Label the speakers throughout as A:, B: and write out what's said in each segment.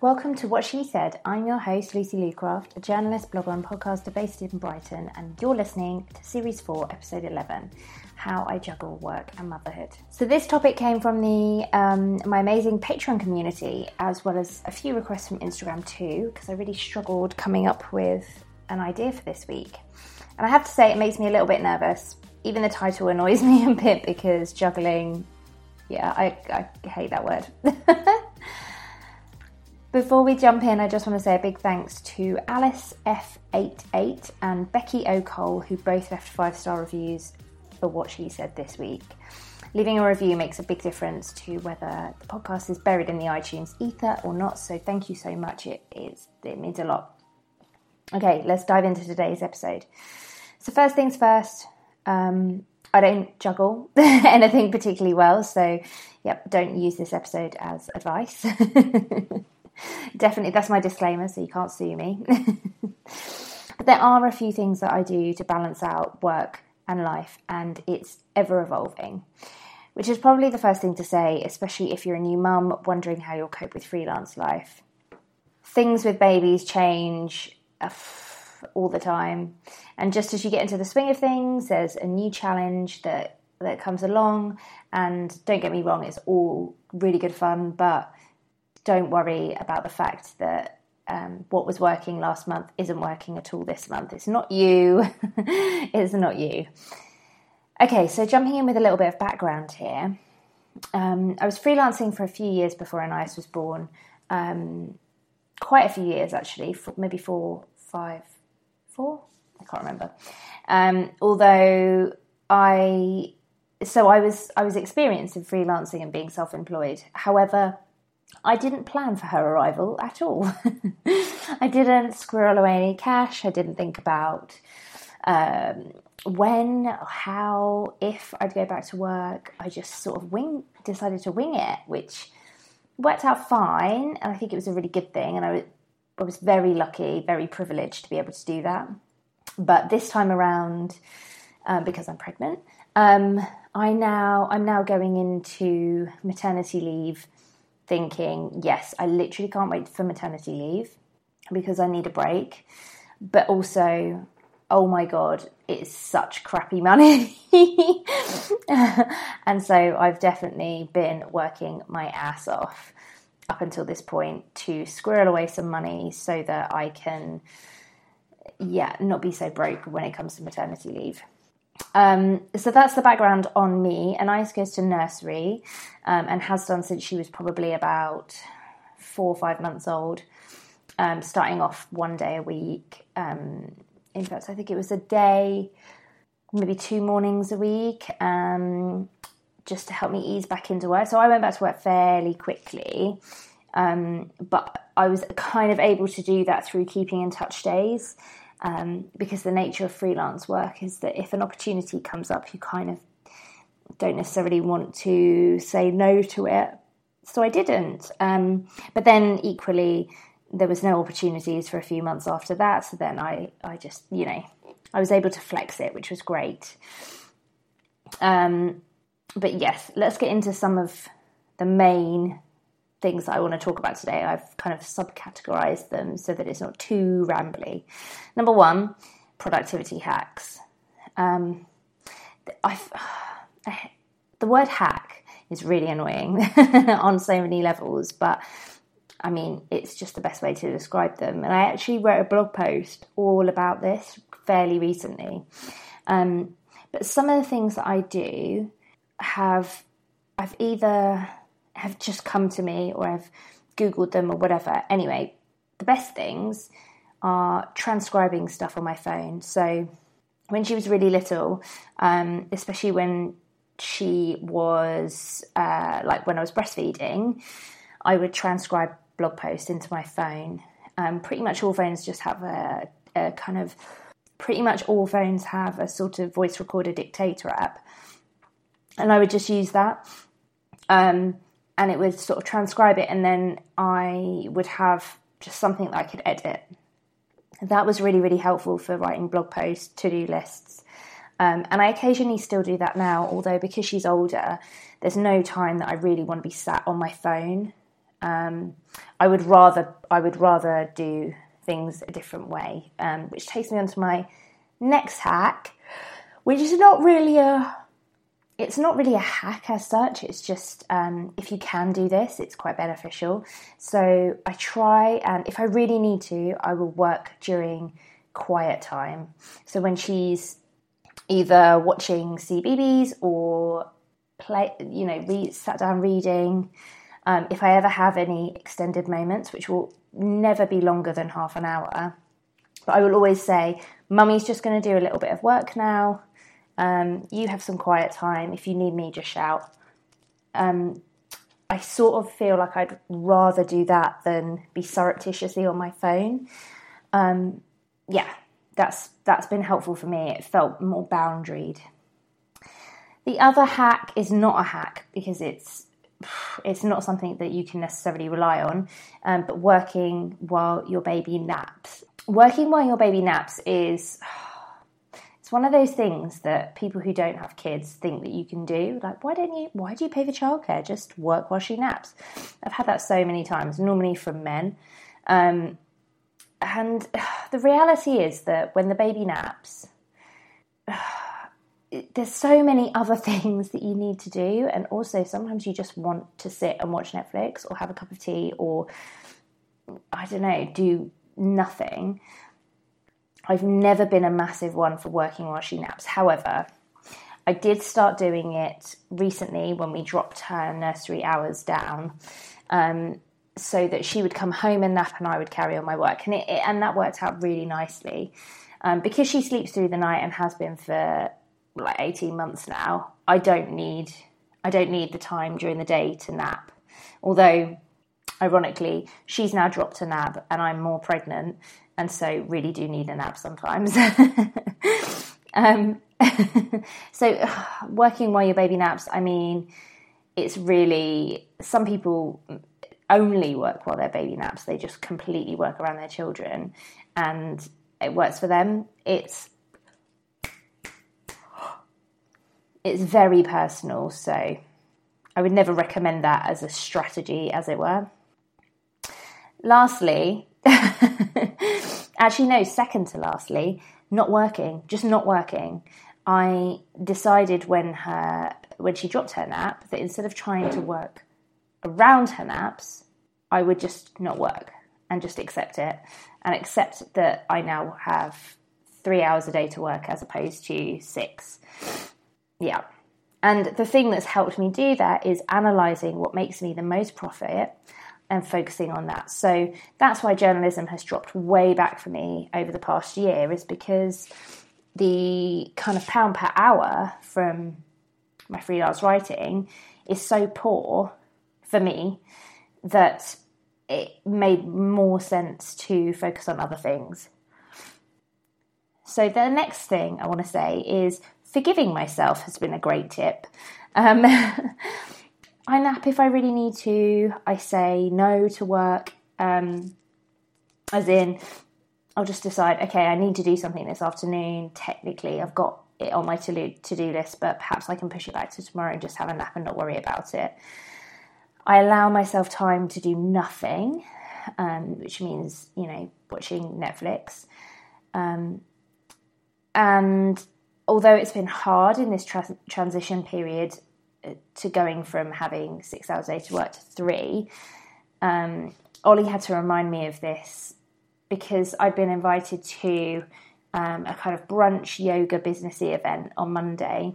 A: Welcome to What She Said. I'm your host, Lucy Lucraft, a journalist, blogger, and podcaster based in Brighton, and you're listening to Series 4, Episode 11 How I Juggle Work and Motherhood. So, this topic came from the um, my amazing Patreon community, as well as a few requests from Instagram too, because I really struggled coming up with an idea for this week. And I have to say, it makes me a little bit nervous. Even the title annoys me a bit because juggling, yeah, I, I hate that word. Before we jump in, I just want to say a big thanks to Alice F88 and Becky O'Cole, who both left five star reviews for what she said this week. Leaving a review makes a big difference to whether the podcast is buried in the iTunes ether or not. So thank you so much. It is it means a lot. Okay, let's dive into today's episode. So first things first. Um, I don't juggle anything particularly well, so yep, don't use this episode as advice. Definitely, that's my disclaimer, so you can't sue me. but there are a few things that I do to balance out work and life, and it's ever evolving. Which is probably the first thing to say, especially if you're a new mum wondering how you'll cope with freelance life. Things with babies change uh, all the time, and just as you get into the swing of things, there's a new challenge that that comes along. And don't get me wrong, it's all really good fun, but don't worry about the fact that um, what was working last month isn't working at all this month. It's not you. it's not you. Okay, so jumping in with a little bit of background here. Um, I was freelancing for a few years before Anais was born. Um, quite a few years, actually, maybe four, five, four? I can't remember. Um, although I, so I was, I was experienced in freelancing and being self-employed. However, I didn't plan for her arrival at all. I didn't squirrel away any cash. I didn't think about um, when, how, if I'd go back to work. I just sort of wing, decided to wing it, which worked out fine. And I think it was a really good thing. And I I was very lucky, very privileged to be able to do that. But this time around, um, because I'm pregnant, um, I now I'm now going into maternity leave thinking, yes, I literally can't wait for maternity leave because I need a break. But also, oh my God, it's such crappy money. and so I've definitely been working my ass off up until this point to squirrel away some money so that I can, yeah, not be so broke when it comes to maternity leave. Um, so that's the background on me. And Anais goes to nursery um, and has done since she was probably about four or five months old, um, starting off one day a week. Um, in fact, I think it was a day, maybe two mornings a week, um, just to help me ease back into work. So I went back to work fairly quickly. Um, but I was kind of able to do that through keeping in touch days um, because the nature of freelance work is that if an opportunity comes up, you kind of don't necessarily want to say no to it. So I didn't. Um, but then equally, there was no opportunities for a few months after that. So then I, I just, you know, I was able to flex it, which was great. Um, but yes, let's get into some of the main things I want to talk about today. I've kind of subcategorized them so that it's not too rambly. Number one, productivity hacks. Um, I've, the word hack is really annoying on so many levels, but I mean, it's just the best way to describe them. And I actually wrote a blog post all about this fairly recently. Um, but some of the things that I do have, I've either have just come to me or I've Googled them or whatever. Anyway, the best things are transcribing stuff on my phone. So when she was really little, um, especially when she was uh, like when I was breastfeeding, I would transcribe blog posts into my phone. Um, pretty much all phones just have a, a, kind of, pretty much all phones have a sort of voice recorder dictator app. And I would just use that. Um, and it would sort of transcribe it, and then I would have just something that I could edit. That was really, really helpful for writing blog posts, to do lists, Um, and I occasionally still do that now, although because she's older, there's no time that I really want to be sat on my phone. Um, I would rather I would rather do things a different way, um, which takes me on to my next hack, which is not really a it's not really a hack as such. It's just um, if you can do this, it's quite beneficial. So I try, and if I really need to, I will work during quiet time. So when she's either watching CBeebies or play, you know, read, sat down reading. Um, if I ever have any extended moments, which will never be longer than half an hour, but I will always say, Mummy's just going to do a little bit of work now. Um, you have some quiet time. If you need me, just shout. Um, I sort of feel like I'd rather do that than be surreptitiously on my phone. Um, yeah, that's that's been helpful for me. It felt more boundaried. The other hack is not a hack because it's it's not something that you can necessarily rely on, um, but working while your baby naps. Working while your baby naps is it's one of those things that people who don't have kids think that you can do. Like, why don't you? Why do you pay for childcare? Just work while she naps. I've had that so many times, normally from men. Um, and the reality is that when the baby naps, there's so many other things that you need to do. And also, sometimes you just want to sit and watch Netflix or have a cup of tea or, I don't know, do nothing. I've never been a massive one for working while she naps. However, I did start doing it recently when we dropped her nursery hours down. Um, so that she would come home and nap and I would carry on my work. And it, it and that worked out really nicely. Um, because she sleeps through the night and has been for like 18 months now, I don't need I don't need the time during the day to nap. Although ironically, she's now dropped a nap and I'm more pregnant and so really do need a nap sometimes. um, so working while your baby naps, I mean, it's really some people only work while their baby naps. They just completely work around their children and it works for them. It's it's very personal, so I would never recommend that as a strategy, as it were. Lastly, actually, no, second to lastly, not working, just not working. I decided when her when she dropped her nap that instead of trying to work around her naps, I would just not work and just accept it and accept that I now have three hours a day to work as opposed to six. Yeah. And the thing that's helped me do that is analysing what makes me the most profit and focusing on that. So that's why journalism has dropped way back for me over the past year, is because the kind of pound per hour from my freelance writing is so poor for me that it made more sense to focus on other things. So, the next thing I want to say is forgiving myself has been a great tip. Um, I nap if I really need to. I say no to work, um, as in, I'll just decide, okay, I need to do something this afternoon. Technically, I've got it on my to do list, but perhaps I can push it back to tomorrow and just have a nap and not worry about it. I allow myself time to do nothing, um, which means, you know, watching Netflix. Um, and although it's been hard in this tra- transition period to going from having six hours a day to work to three, um, Ollie had to remind me of this because I'd been invited to um, a kind of brunch yoga businessy event on Monday,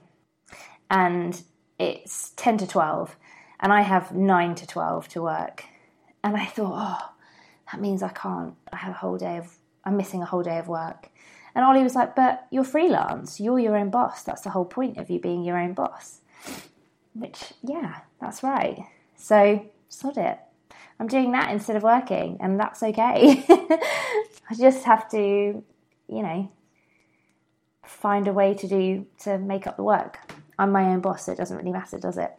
A: and it's ten to twelve, and I have nine to 12 to work. And I thought, oh, that means I can't, I have a whole day of, I'm missing a whole day of work. And Ollie was like, but you're freelance, you're your own boss. That's the whole point of you being your own boss. Which, yeah, that's right. So, sod it. I'm doing that instead of working, and that's okay. I just have to, you know, find a way to do to make up the work. I'm my own boss, so it doesn't really matter, does it?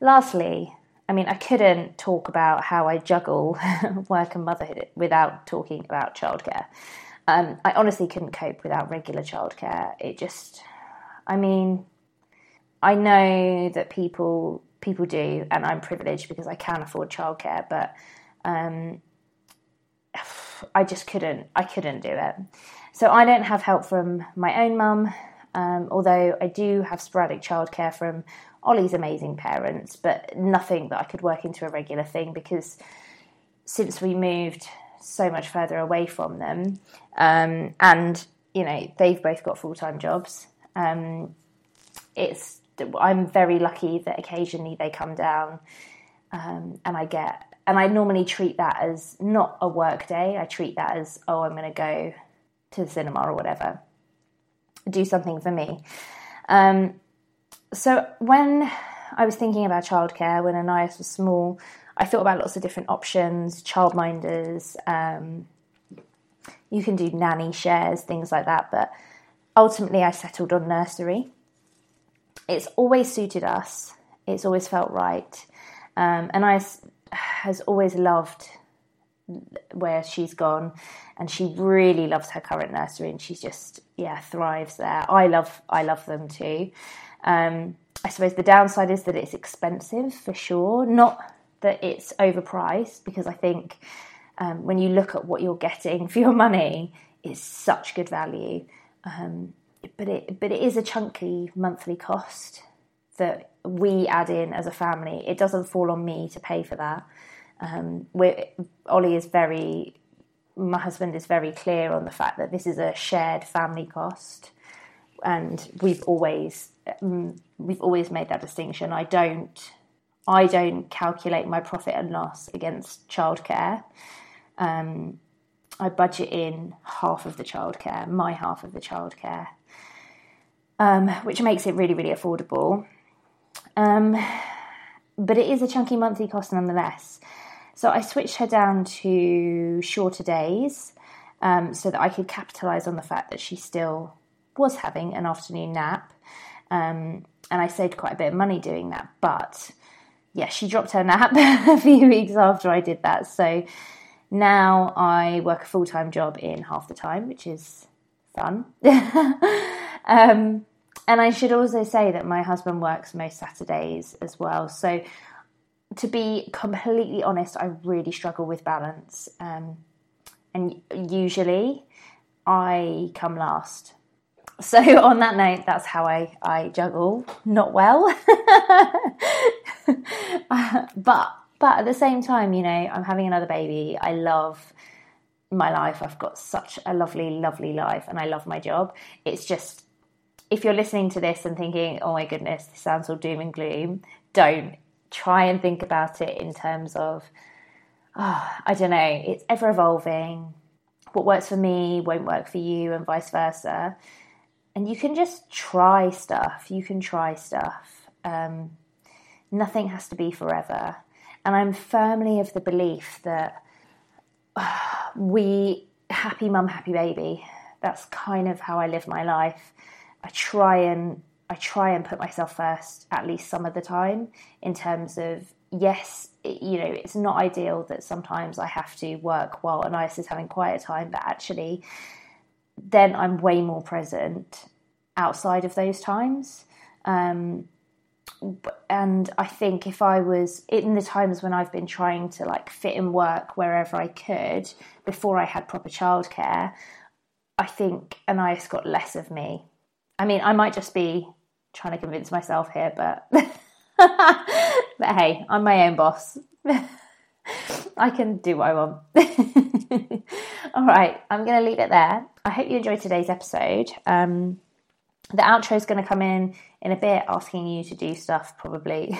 A: Lastly, I mean, I couldn't talk about how I juggle work and motherhood without talking about childcare. Um, I honestly couldn't cope without regular childcare. It just, I mean, I know that people people do, and I'm privileged because I can afford childcare, but um, I just couldn't. I couldn't do it. So I don't have help from my own mum, um, although I do have sporadic childcare from Ollie's amazing parents, but nothing that I could work into a regular thing because since we moved so much further away from them, um, and you know they've both got full time jobs. Um, it's I'm very lucky that occasionally they come down, um, and I get and I normally treat that as not a work day. I treat that as oh I'm going to go to the cinema or whatever, do something for me. Um, so when I was thinking about childcare when Anais was small, I thought about lots of different options, childminders. Um, you can do nanny shares, things like that. But ultimately, I settled on nursery. It's always suited us. It's always felt right. Um, Anais has always loved where she's gone and she really loves her current nursery and she's just yeah thrives there i love i love them too um, i suppose the downside is that it's expensive for sure not that it's overpriced because I think um, when you look at what you're getting for your money, it's such good value. Um, but it but it is a chunky monthly cost that we add in as a family. It doesn't fall on me to pay for that. Um, Ollie is very, my husband is very clear on the fact that this is a shared family cost, and we've always um, we've always made that distinction. I don't I don't calculate my profit and loss against childcare. Um, I budget in half of the childcare, my half of the childcare, um, which makes it really, really affordable. Um, but it is a chunky monthly cost nonetheless. So I switched her down to shorter days um, so that I could capitalise on the fact that she still was having an afternoon nap. Um, and I saved quite a bit of money doing that. But yeah, she dropped her nap a few weeks after I did that. So now I work a full time job in half the time, which is fun. um, and I should also say that my husband works most Saturdays as well. So to be completely honest, I really struggle with balance. Um, and usually I come last. So on that note, that's how I, I juggle. Not well. but but at the same time, you know, I'm having another baby. I love my life. I've got such a lovely, lovely life, and I love my job. It's just if you're listening to this and thinking, "Oh my goodness, this sounds all doom and gloom," don't try and think about it in terms of, oh, I don't know. It's ever evolving. What works for me won't work for you, and vice versa. And you can just try stuff. You can try stuff. Um, nothing has to be forever. And I'm firmly of the belief that uh, we, happy mum, happy baby, that's kind of how I live my life. I try and I try and put myself first at least some of the time in terms of yes, you know, it's not ideal that sometimes I have to work while Anais is having quiet time, but actually then I'm way more present outside of those times. Um, and I think if I was in the times when I've been trying to like fit in work wherever I could before I had proper childcare, I think Anais got less of me. I mean, I might just be trying to convince myself here, but but hey, I'm my own boss. I can do what I want. All right, I'm going to leave it there. I hope you enjoyed today's episode. Um, the outro is going to come in in a bit, asking you to do stuff probably.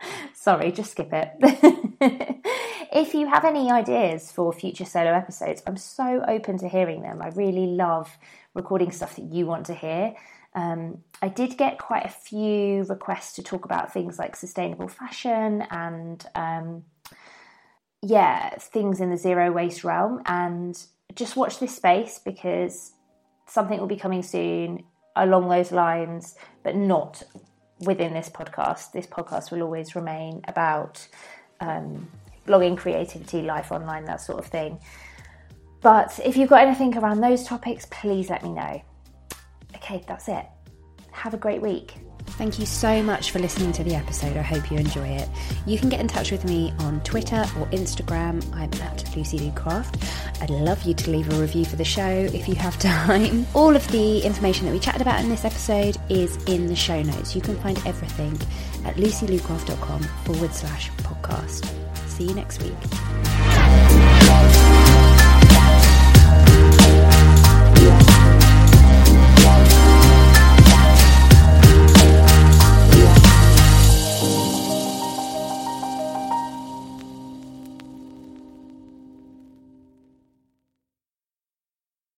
A: Sorry, just skip it. if you have any ideas for future solo episodes, I'm so open to hearing them. I really love recording stuff that you want to hear. Um, I did get quite a few requests to talk about things like sustainable fashion and, um, yeah, things in the zero waste realm. And just watch this space because something will be coming soon along those lines, but not within this podcast. This podcast will always remain about um, blogging, creativity, life online, that sort of thing. but if you've got anything around those topics, please let me know. Okay, that's it. Have a great week.
B: Thank you so much for listening to the episode. I hope you enjoy it. You can get in touch with me on Twitter or Instagram. I'm at Lucy Lucraft. I'd love you to leave a review for the show if you have time. All of the information that we chatted about in this episode is in the show notes. You can find everything at lucylucraft.com forward slash podcast. See you next week.